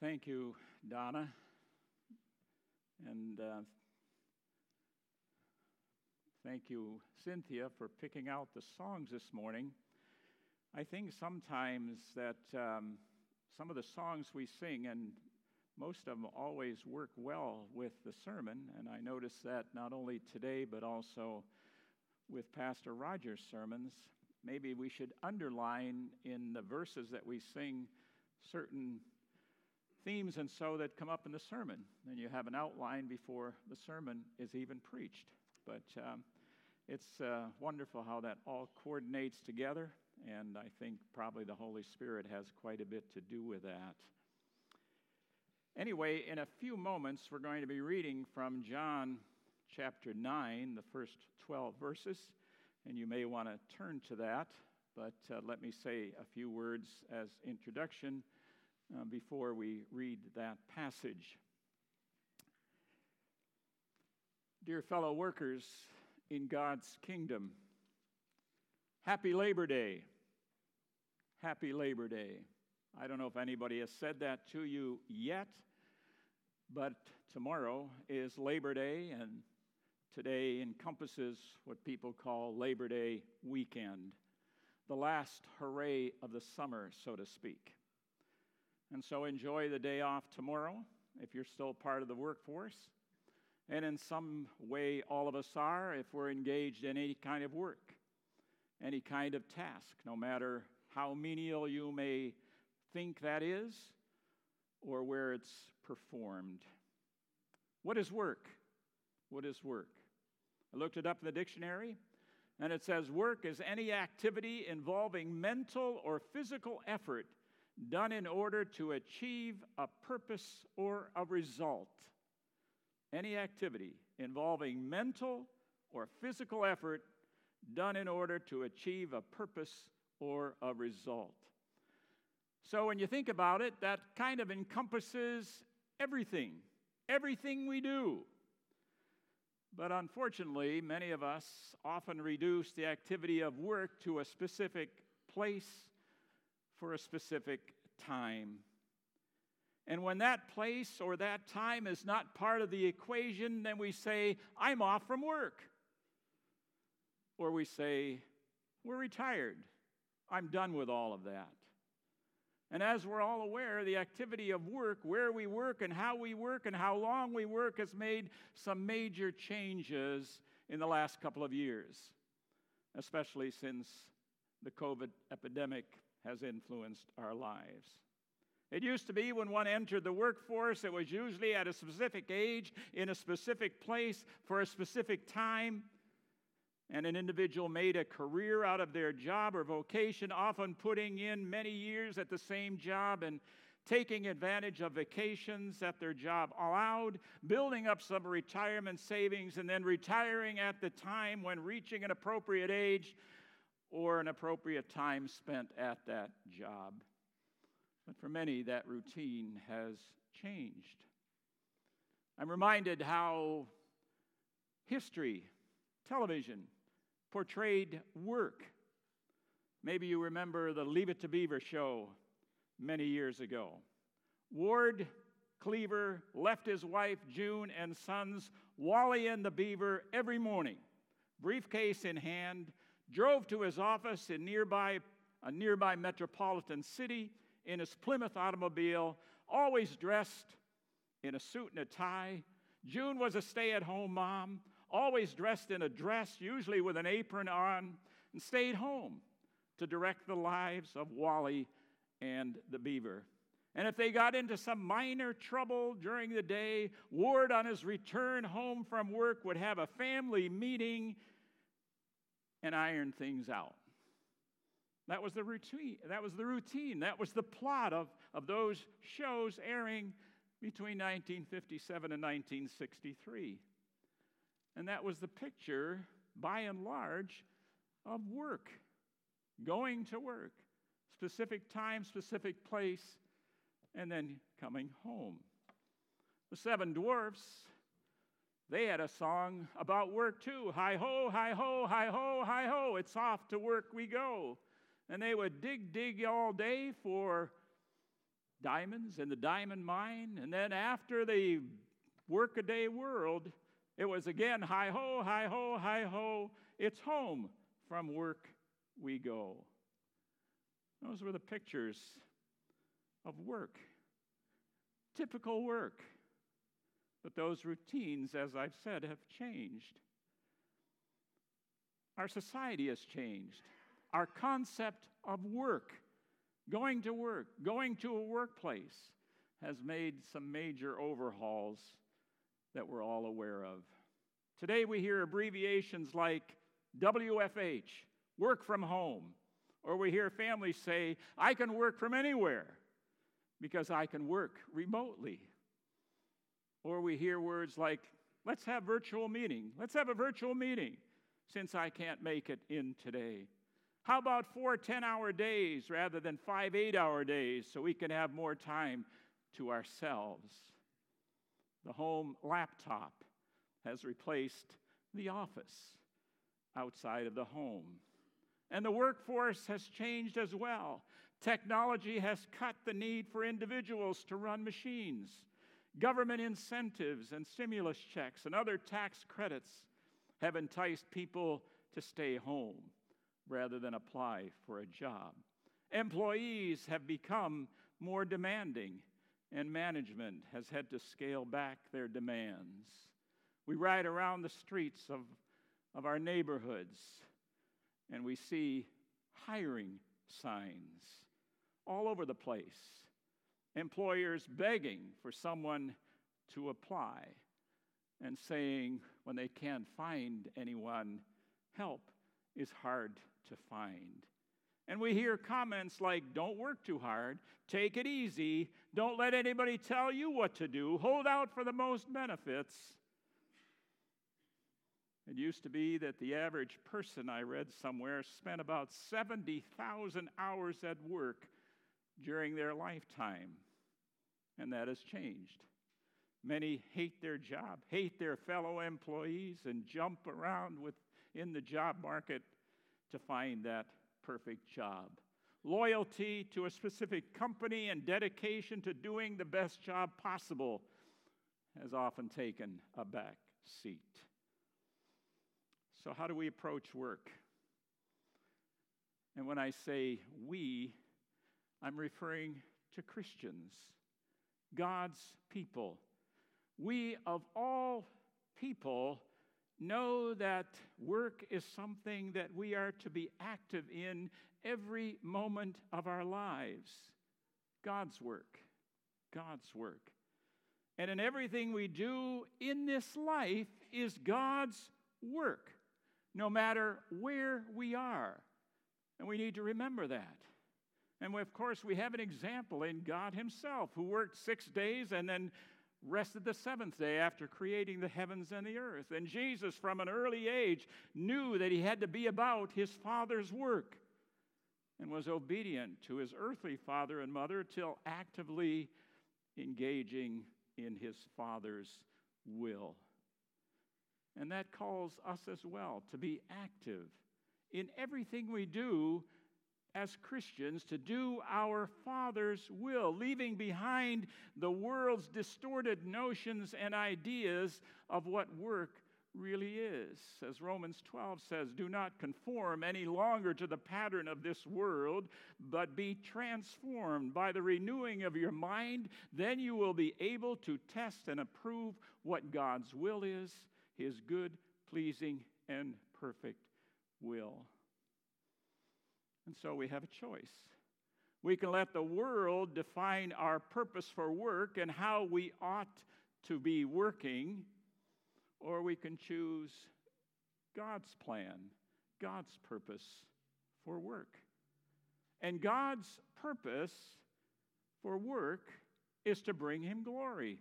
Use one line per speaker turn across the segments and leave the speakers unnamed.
Thank you, Donna. And uh, thank you, Cynthia, for picking out the songs this morning. I think sometimes that um, some of the songs we sing, and most of them always work well with the sermon, and I notice that not only today, but also with Pastor Rogers' sermons. Maybe we should underline in the verses that we sing certain themes and so that come up in the sermon. And you have an outline before the sermon is even preached. But um, it's uh, wonderful how that all coordinates together, and I think probably the Holy Spirit has quite a bit to do with that. Anyway, in a few moments, we're going to be reading from John chapter 9, the first 12 verses, and you may want to turn to that. But uh, let me say a few words as introduction uh, before we read that passage. Dear fellow workers in God's kingdom, happy Labor Day. Happy Labor Day. I don't know if anybody has said that to you yet, but tomorrow is Labor Day, and today encompasses what people call Labor Day weekend, the last hooray of the summer, so to speak. And so enjoy the day off tomorrow if you're still part of the workforce. And in some way, all of us are if we're engaged in any kind of work, any kind of task, no matter how menial you may think that is or where it's performed. What is work? What is work? I looked it up in the dictionary, and it says work is any activity involving mental or physical effort done in order to achieve a purpose or a result. Any activity involving mental or physical effort done in order to achieve a purpose or a result. So, when you think about it, that kind of encompasses everything, everything we do. But unfortunately, many of us often reduce the activity of work to a specific place for a specific time. And when that place or that time is not part of the equation, then we say, I'm off from work. Or we say, we're retired. I'm done with all of that. And as we're all aware, the activity of work, where we work and how we work and how long we work, has made some major changes in the last couple of years, especially since the COVID epidemic has influenced our lives. It used to be when one entered the workforce, it was usually at a specific age, in a specific place, for a specific time. And an individual made a career out of their job or vocation, often putting in many years at the same job and taking advantage of vacations that their job allowed, building up some retirement savings, and then retiring at the time when reaching an appropriate age or an appropriate time spent at that job. But for many, that routine has changed. I'm reminded how history, television, portrayed work. Maybe you remember the Leave It to Beaver show many years ago. Ward Cleaver left his wife June and sons Wally and the Beaver every morning, briefcase in hand, drove to his office in nearby, a nearby metropolitan city in his Plymouth automobile, always dressed in a suit and a tie. June was a stay at home mom, always dressed in a dress, usually with an apron on, and stayed home to direct the lives of Wally and the beaver. And if they got into some minor trouble during the day, Ward, on his return home from work, would have a family meeting and iron things out. That was the routine. That was the routine. That was the plot of, of those shows airing between 1957 and 1963. And that was the picture, by and large, of work, going to work, specific time, specific place, and then coming home. The seven dwarfs they had a song about work too. Hi ho, hi ho, hi ho, hi ho. It's off to work we go. And they would dig, dig all day for diamonds in the diamond mine. And then after the workaday world, it was again hi ho, hi ho, hi ho. It's home. From work we go. Those were the pictures of work, typical work. But those routines, as I've said, have changed. Our society has changed. Our concept of work, going to work, going to a workplace, has made some major overhauls that we're all aware of. Today we hear abbreviations like WFH, work from home, or we hear families say, I can work from anywhere because I can work remotely. Or we hear words like, let's have virtual meeting. Let's have a virtual meeting since I can't make it in today. How about four 10 hour days rather than five 8 hour days so we can have more time to ourselves? The home laptop has replaced the office outside of the home. And the workforce has changed as well. Technology has cut the need for individuals to run machines. Government incentives and stimulus checks and other tax credits have enticed people to stay home rather than apply for a job. Employees have become more demanding, and management has had to scale back their demands. We ride around the streets of, of our neighborhoods and we see hiring signs all over the place. Employers begging for someone to apply and saying when they can't find anyone, help is hard to find. And we hear comments like, don't work too hard, take it easy, don't let anybody tell you what to do, hold out for the most benefits. It used to be that the average person, I read somewhere, spent about 70,000 hours at work during their lifetime. And that has changed. Many hate their job, hate their fellow employees, and jump around within the job market to find that perfect job. Loyalty to a specific company and dedication to doing the best job possible has often taken a back seat. So, how do we approach work? And when I say we, I'm referring to Christians, God's people. We, of all people, know that work is something that we are to be active in every moment of our lives. God's work. God's work. And in everything we do in this life is God's work no matter where we are. And we need to remember that. And of course, we have an example in God Himself, who worked six days and then rested the seventh day after creating the heavens and the earth. And Jesus, from an early age, knew that he had to be about his Father's work and was obedient to his earthly father and mother till actively engaging in his Father's will. And that calls us as well to be active in everything we do as Christians to do our Father's will, leaving behind the world's distorted notions and ideas of what work really is. As Romans 12 says, do not conform any longer to the pattern of this world, but be transformed by the renewing of your mind. Then you will be able to test and approve what God's will is his good, pleasing, and perfect will. And so we have a choice. We can let the world define our purpose for work and how we ought to be working, or we can choose God's plan, God's purpose for work. And God's purpose for work is to bring Him glory.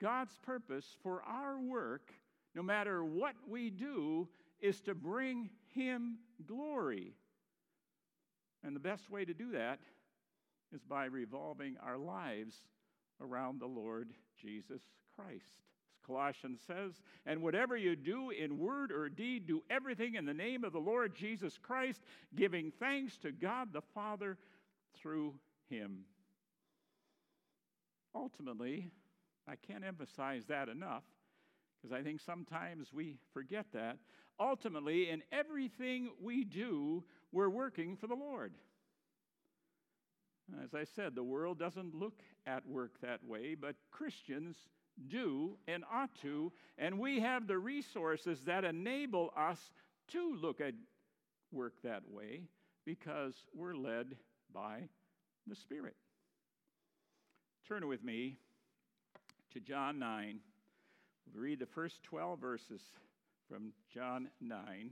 God's purpose for our work, no matter what we do, is to bring Him glory. And the best way to do that is by revolving our lives around the Lord Jesus Christ. As Colossians says, and whatever you do in word or deed, do everything in the name of the Lord Jesus Christ, giving thanks to God the Father through Him. ultimately, I can't emphasize that enough because I think sometimes we forget that. Ultimately, in everything we do, we're working for the Lord. As I said, the world doesn't look at work that way, but Christians do and ought to, and we have the resources that enable us to look at work that way because we're led by the Spirit. Turn with me to John 9. We'll read the first 12 verses from John 9.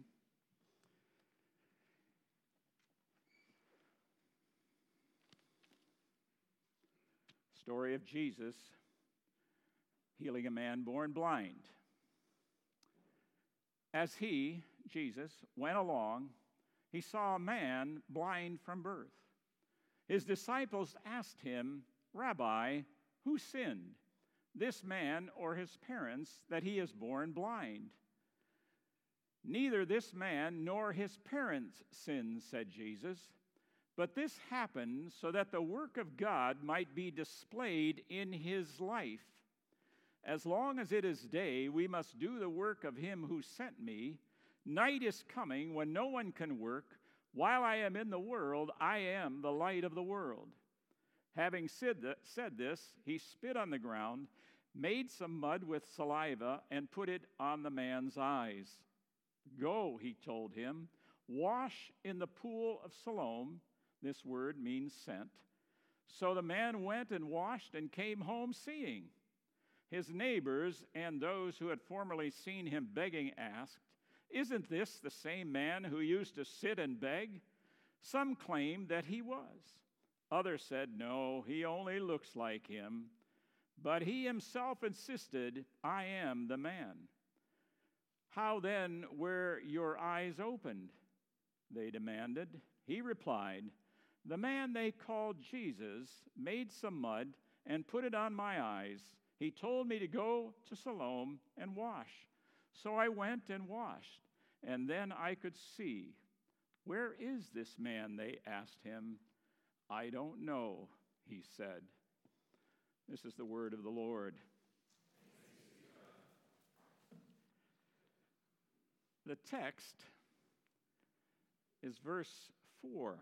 Story of Jesus healing a man born blind. As he, Jesus, went along, he saw a man blind from birth. His disciples asked him, Rabbi, who sinned, this man or his parents, that he is born blind? Neither this man nor his parents sinned, said Jesus, but this happened so that the work of God might be displayed in his life. As long as it is day, we must do the work of him who sent me. Night is coming when no one can work. While I am in the world, I am the light of the world. Having said, this, he spit on the ground, made some mud with saliva, and put it on the man's eyes. Go, he told him, wash in the pool of Siloam. This word means sent. So the man went and washed and came home seeing. His neighbors and those who had formerly seen him begging asked, Isn't this the same man who used to sit and beg? Some claimed that he was. Others said, No, he only looks like him. But he himself insisted, I am the man. How then were your eyes opened? They demanded. He replied, The man they called Jesus made some mud and put it on my eyes. He told me to go to Siloam and wash. So I went and washed, and then I could see. Where is this man? They asked him. I don't know, he said. This is the word of the Lord. The text is verse 4.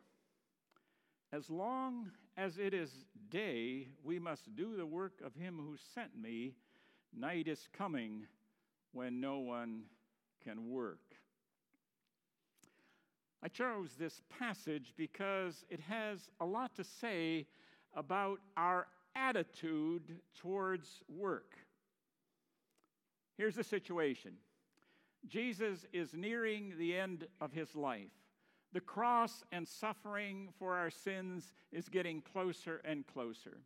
As long as it is day, we must do the work of him who sent me. Night is coming when no one can work. I chose this passage because it has a lot to say about our attitude towards work. Here's the situation Jesus is nearing the end of his life. The cross and suffering for our sins is getting closer and closer.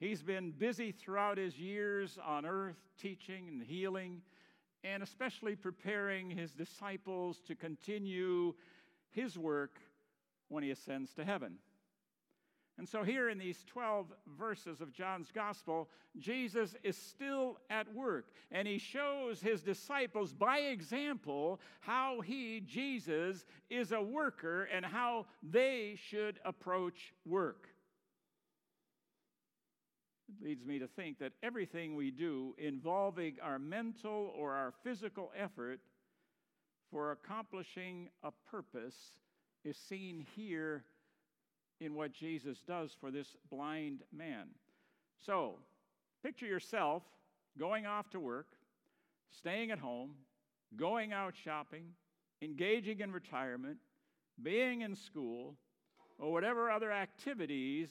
He's been busy throughout his years on earth, teaching and healing, and especially preparing his disciples to continue his work when he ascends to heaven. And so, here in these 12 verses of John's gospel, Jesus is still at work, and he shows his disciples by example how he, Jesus, is a worker and how they should approach work. It leads me to think that everything we do involving our mental or our physical effort for accomplishing a purpose is seen here in what Jesus does for this blind man. So, picture yourself going off to work, staying at home, going out shopping, engaging in retirement, being in school, or whatever other activities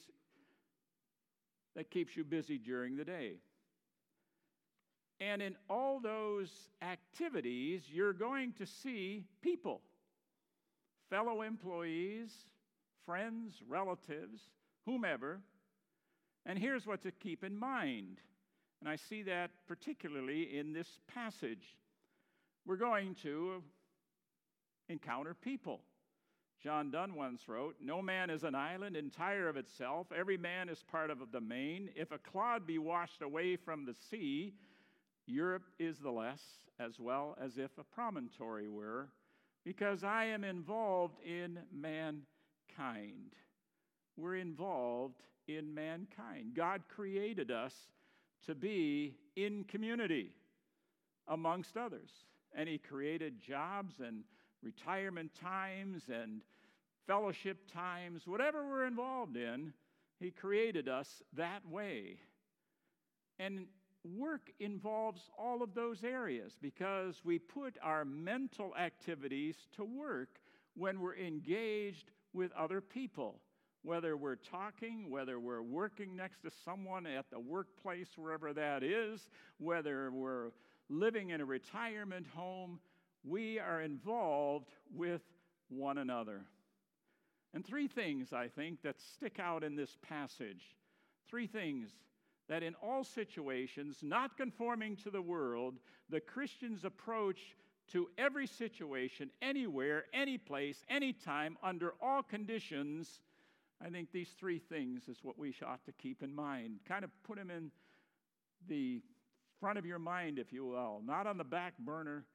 that keeps you busy during the day. And in all those activities, you're going to see people, fellow employees, friends, relatives, whomever. And here's what to keep in mind. And I see that particularly in this passage. We're going to encounter people. John Donne once wrote, No man is an island entire of itself. Every man is part of the main. If a clod be washed away from the sea, Europe is the less, as well as if a promontory were, because I am involved in man kind. we're involved in mankind. God created us to be in community amongst others. And He created jobs and retirement times and fellowship times, whatever we're involved in, He created us that way. And work involves all of those areas because we put our mental activities to work when we're engaged with other people. Whether we're talking, whether we're working next to someone at the workplace, wherever that is, whether we're living in a retirement home, we are involved with one another. And three things, I think, that stick out in this passage. Three things that in all situations, not conforming to the world, the Christian's approach to every situation, anywhere, any place, anytime, under all conditions, I think these three things is what we ought to keep in mind. Kind of put them in the front of your mind, if you will, not on the back burner,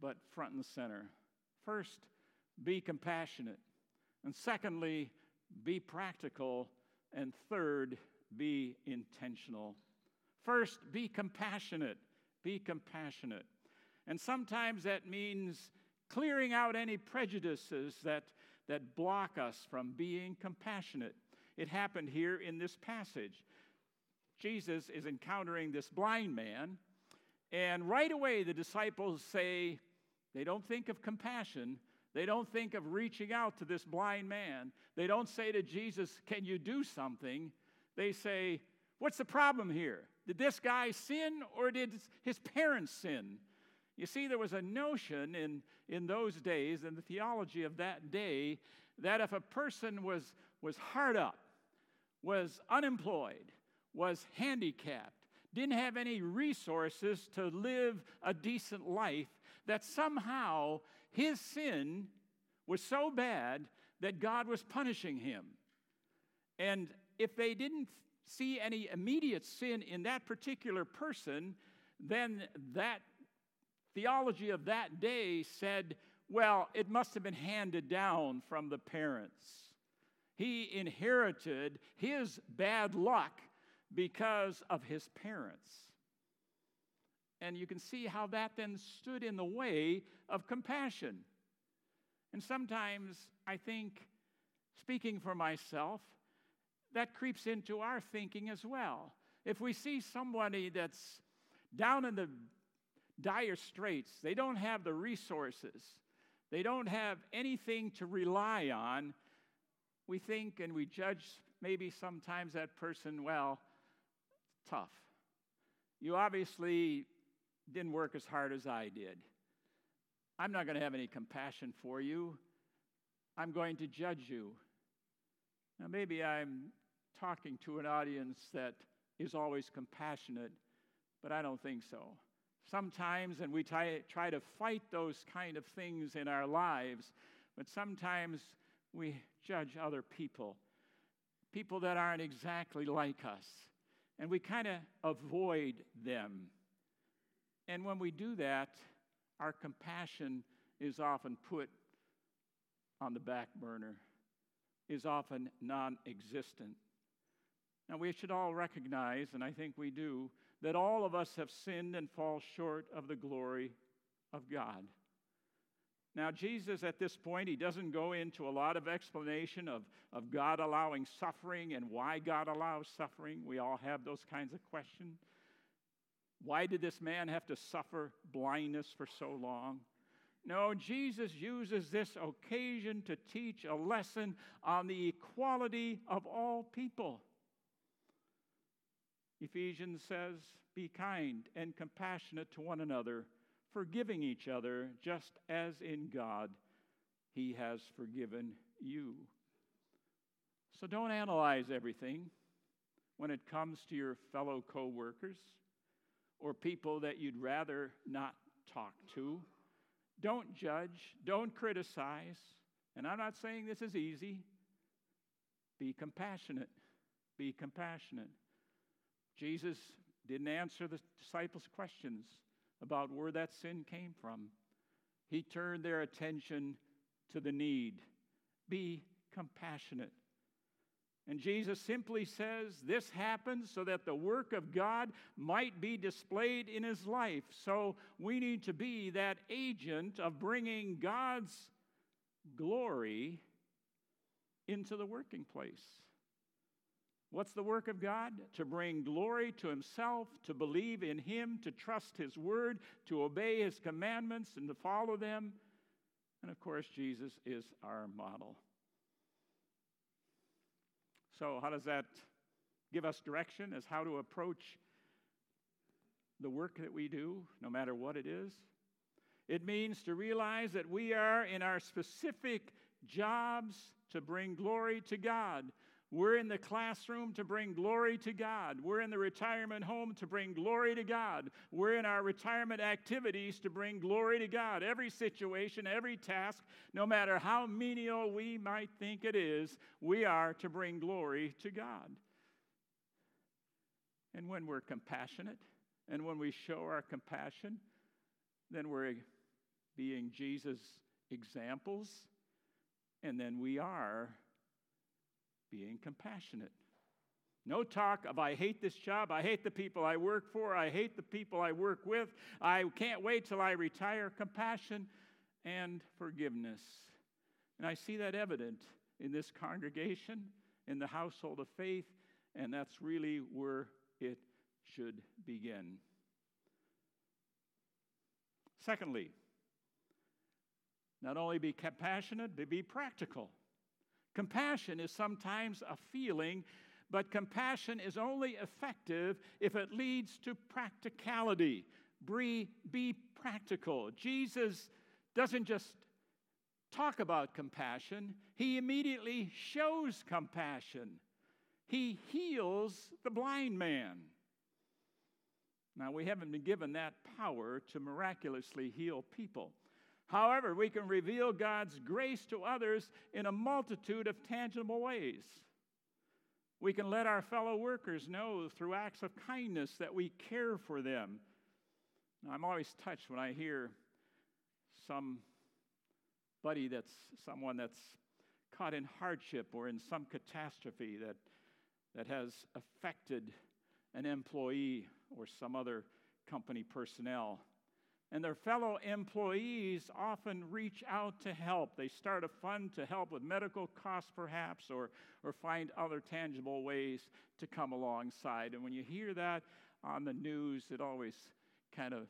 but front and center. First, be compassionate. And secondly, be practical. And third, be intentional. First, be compassionate. Be compassionate. And sometimes that means clearing out any prejudices that, that block us from being compassionate. It happened here in this passage. Jesus is encountering this blind man, and right away the disciples say, they don't think of compassion. They don't think of reaching out to this blind man. They don't say to Jesus, Can you do something? They say, What's the problem here? Did this guy sin or did his parents sin? You see, there was a notion in, in those days, in the theology of that day, that if a person was, was hard up, was unemployed, was handicapped, didn't have any resources to live a decent life, that somehow his sin was so bad that God was punishing him. And if they didn't see any immediate sin in that particular person, then that theology of that day said, well, it must have been handed down from the parents. He inherited his bad luck because of his parents. And you can see how that then stood in the way of compassion. And sometimes I think, speaking for myself, that creeps into our thinking as well. If we see somebody that's down in the dire straits, they don't have the resources, they don't have anything to rely on, we think and we judge maybe sometimes that person, well, tough. You obviously didn't work as hard as I did. I'm not going to have any compassion for you. I'm going to judge you. Now, maybe I'm talking to an audience that is always compassionate, but I don't think so. Sometimes, and we try, try to fight those kind of things in our lives, but sometimes we judge other people, people that aren't exactly like us, and we kind of avoid them. And when we do that, our compassion is often put on the back burner, is often non existent. Now, we should all recognize, and I think we do, that all of us have sinned and fall short of the glory of God. Now, Jesus, at this point, he doesn't go into a lot of explanation of, of God allowing suffering and why God allows suffering. We all have those kinds of questions. Why did this man have to suffer blindness for so long? No, Jesus uses this occasion to teach a lesson on the equality of all people. Ephesians says, Be kind and compassionate to one another, forgiving each other, just as in God he has forgiven you. So don't analyze everything when it comes to your fellow co workers or people that you'd rather not talk to. Don't judge, don't criticize. And I'm not saying this is easy. Be compassionate. Be compassionate. Jesus didn't answer the disciples' questions about where that sin came from. He turned their attention to the need. Be compassionate. And Jesus simply says this happens so that the work of God might be displayed in his life. So we need to be that agent of bringing God's glory into the working place. What's the work of God? To bring glory to Himself, to believe in Him, to trust His word, to obey His commandments, and to follow them. And of course, Jesus is our model. So, how does that give us direction as how to approach the work that we do, no matter what it is? It means to realize that we are in our specific jobs to bring glory to God. We're in the classroom to bring glory to God. We're in the retirement home to bring glory to God. We're in our retirement activities to bring glory to God. Every situation, every task, no matter how menial we might think it is, we are to bring glory to God. And when we're compassionate and when we show our compassion, then we're being Jesus' examples, and then we are being compassionate. No talk of, I hate this job, I hate the people I work for, I hate the people I work with, I can't wait till I retire. Compassion and forgiveness. And I see that evident in this congregation, in the household of faith, and that's really where it should begin. Secondly, not only be compassionate, but be practical. Compassion is sometimes a feeling, but compassion is only effective if it leads to practicality. Be, be practical. Jesus doesn't just talk about compassion, he immediately shows compassion. He heals the blind man. Now, we haven't been given that power to miraculously heal people. However, we can reveal God's grace to others in a multitude of tangible ways. We can let our fellow workers know through acts of kindness that we care for them. Now, I'm always touched when I hear somebody that's someone that's caught in hardship or in some catastrophe that, that has affected an employee or some other company personnel. And their fellow employees often reach out to help. They start a fund to help with medical costs, perhaps, or, or find other tangible ways to come alongside. And when you hear that on the news, it always kind of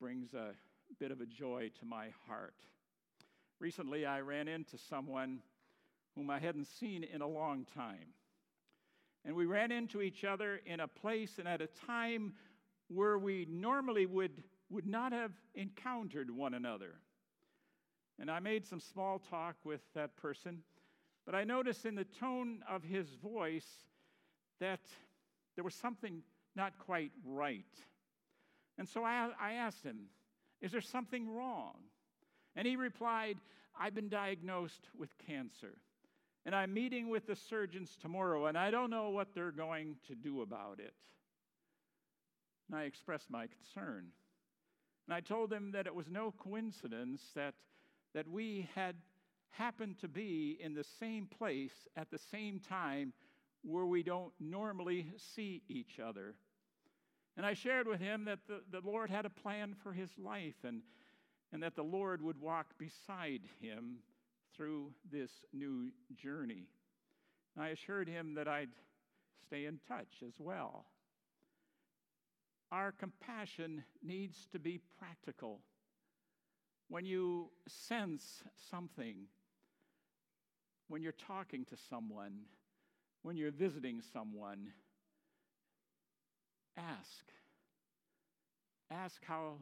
brings a bit of a joy to my heart. Recently, I ran into someone whom I hadn't seen in a long time. And we ran into each other in a place and at a time where we normally would would not have encountered one another. And I made some small talk with that person, but I noticed in the tone of his voice that there was something not quite right. And so I, I asked him, Is there something wrong? And he replied, I've been diagnosed with cancer. And I'm meeting with the surgeons tomorrow, and I don't know what they're going to do about it. And I expressed my concern. And I told him that it was no coincidence that, that we had happened to be in the same place at the same time where we don't normally see each other. And I shared with him that the, the Lord had a plan for his life and, and that the Lord would walk beside him through this new journey. And I assured him that I'd stay in touch as well our compassion needs to be practical. When you sense something, when you're talking to someone, when you're visiting someone, ask. Ask how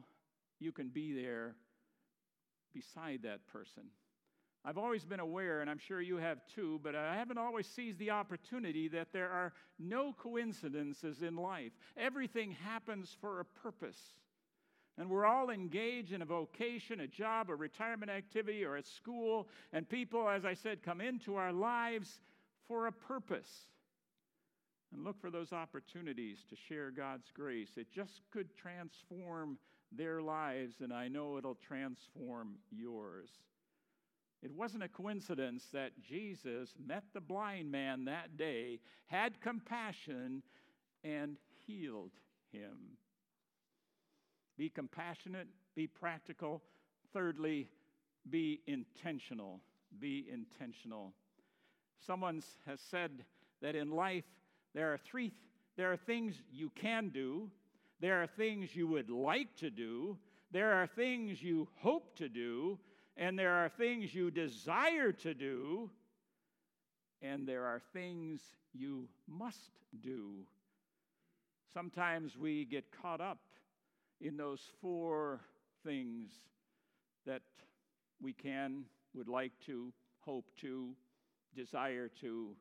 you can be there beside that person. I've always been aware, and I'm sure you have too, but I haven't always seized the opportunity that there are no coincidences in life. Everything happens for a purpose. And we're all engaged in a vocation, a job, a retirement activity, or a school. And people, as I said, come into our lives for a purpose. And look for those opportunities to share God's grace. It just could transform their lives, and I know it'll transform yours. It wasn't a coincidence that Jesus met the blind man that day, had compassion, and healed him. Be compassionate, be practical. Thirdly, be intentional. Be intentional. Someone has said that in life there are three there are things you can do, there are things you would like to do, there are things you hope to do, and there are things you desire to do, and there are things you must do. Sometimes we get caught up in those four things that we can, would like to, hope to, desire to.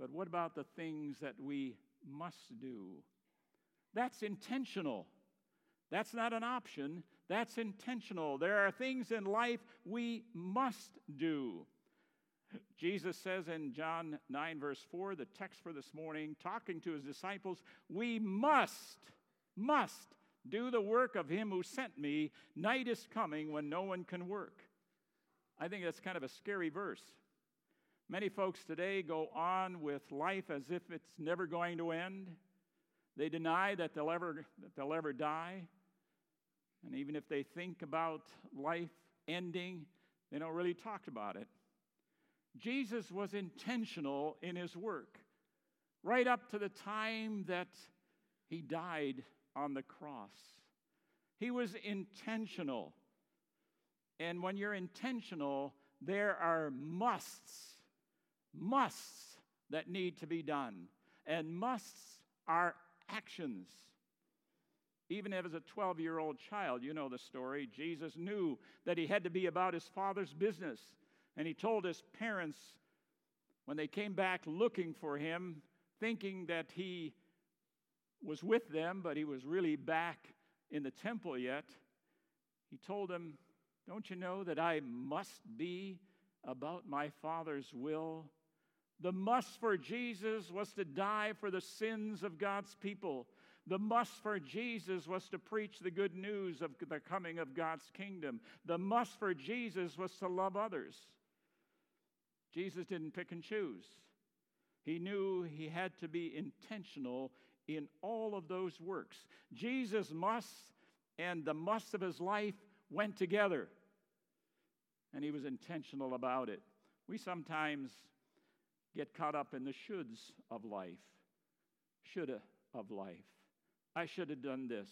But what about the things that we must do? That's intentional. That's not an option, that's intentional. There are things in life we must do. Jesus says in John 9, verse 4, the text for this morning, talking to his disciples, we must, must do the work of him who sent me. Night is coming when no one can work. I think that's kind of a scary verse. Many folks today go on with life as if it's never going to end. They deny that they'll ever, that they'll ever die. And even if they think about life ending, they don't really talk about it. Jesus was intentional in his work right up to the time that he died on the cross. He was intentional. And when you're intentional, there are musts, musts that need to be done. And musts are actions. Even as a 12 year old child, you know the story, Jesus knew that he had to be about his father's business. And he told his parents when they came back looking for him, thinking that he was with them, but he was really back in the temple yet, he told them, Don't you know that I must be about my Father's will? The must for Jesus was to die for the sins of God's people. The must for Jesus was to preach the good news of the coming of God's kingdom. The must for Jesus was to love others. Jesus didn't pick and choose. He knew he had to be intentional in all of those works. Jesus' must and the must of his life went together, and he was intentional about it. We sometimes get caught up in the shoulds of life, shoulda of life. I should have done this.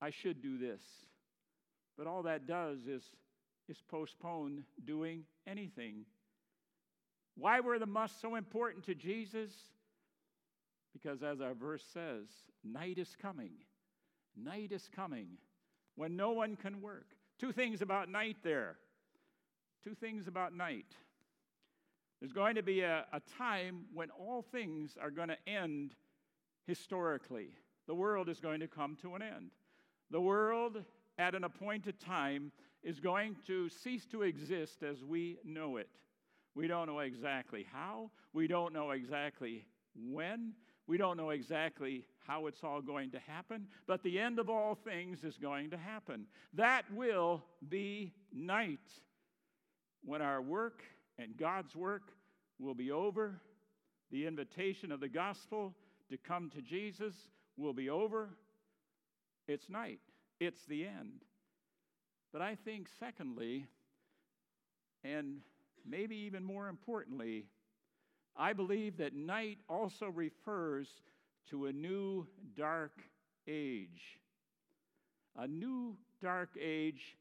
I should do this. But all that does is, is postpone doing anything. Why were the musts so important to Jesus? Because as our verse says, night is coming. Night is coming when no one can work. Two things about night there. Two things about night. There's going to be a, a time when all things are going to end historically. The world is going to come to an end. The world, at an appointed time, is going to cease to exist as we know it. We don't know exactly how, we don't know exactly when, we don't know exactly how it's all going to happen, but the end of all things is going to happen. That will be night when our work and God's work will be over. The invitation of the gospel to come to Jesus will be over. It's night, it's the end. But I think, secondly, and maybe even more importantly, I believe that night also refers to a new dark age. A new dark age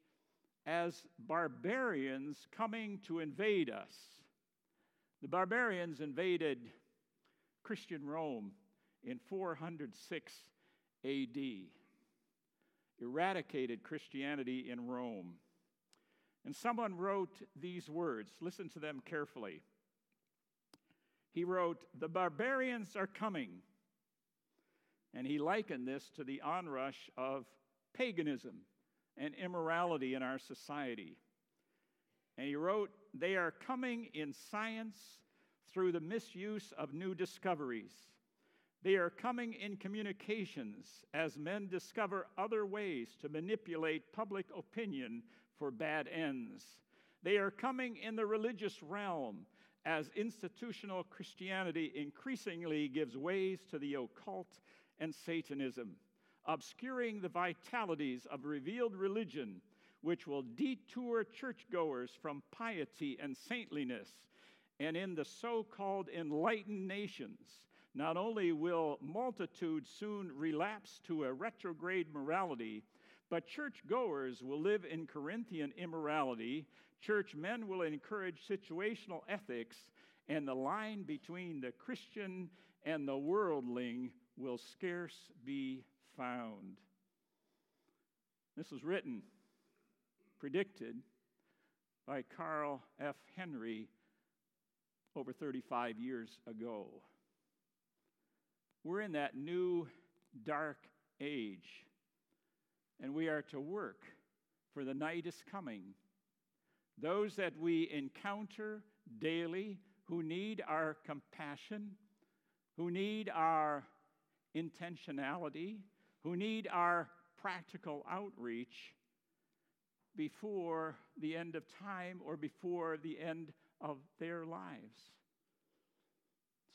as barbarians coming to invade us. The barbarians invaded Christian Rome in 406 AD, eradicated Christianity in Rome. And someone wrote these words, listen to them carefully he wrote, The barbarians are coming. And he likened this to the onrush of paganism and immorality in our society. And he wrote, They are coming in science through the misuse of new discoveries. They are coming in communications as men discover other ways to manipulate public opinion for bad ends. They are coming in the religious realm as institutional Christianity increasingly gives ways to the occult and Satanism, obscuring the vitalities of revealed religion, which will detour churchgoers from piety and saintliness. And in the so called enlightened nations, not only will multitudes soon relapse to a retrograde morality, but churchgoers will live in Corinthian immorality. Church men will encourage situational ethics, and the line between the Christian and the worldling will scarce be found. This was written, predicted by Carl F. Henry over 35 years ago. We're in that new dark age, and we are to work, for the night is coming. Those that we encounter daily who need our compassion, who need our intentionality, who need our practical outreach before the end of time or before the end of their lives.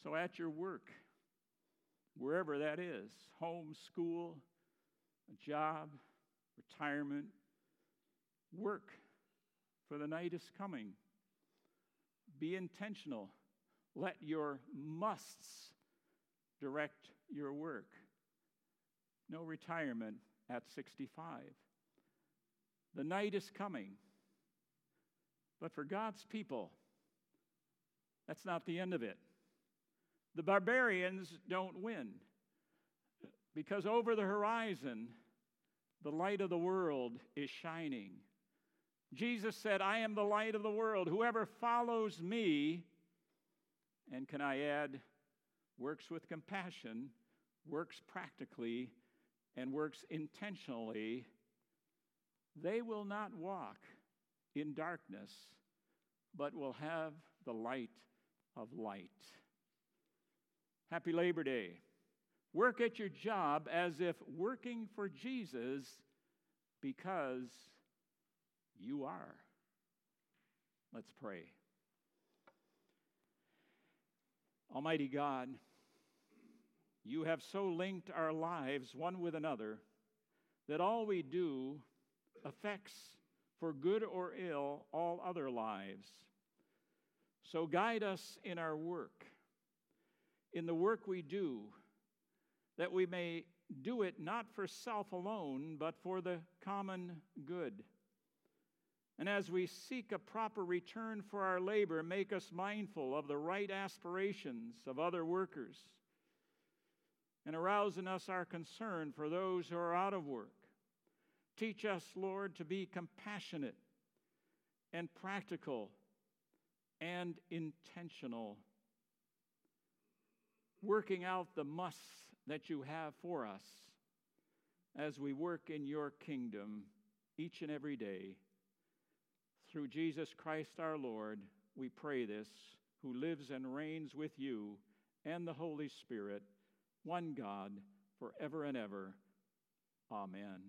So, at your work, wherever that is home, school, a job, retirement, work, for the night is coming. Be intentional. Let your musts direct your work. No retirement at 65. The night is coming. But for God's people, that's not the end of it. The barbarians don't win because over the horizon, the light of the world is shining. Jesus said, I am the light of the world. Whoever follows me, and can I add, works with compassion, works practically, and works intentionally, they will not walk in darkness, but will have the light of light. Happy Labor Day. Work at your job as if working for Jesus because you are. Let's pray. Almighty God, you have so linked our lives one with another that all we do affects, for good or ill, all other lives. So guide us in our work, in the work we do, that we may do it not for self alone, but for the common good. And as we seek a proper return for our labor, make us mindful of the right aspirations of other workers and arouse in us our concern for those who are out of work. Teach us, Lord, to be compassionate and practical and intentional, working out the musts that you have for us as we work in your kingdom each and every day. Through Jesus Christ our Lord, we pray this, who lives and reigns with you and the Holy Spirit, one God, forever and ever. Amen.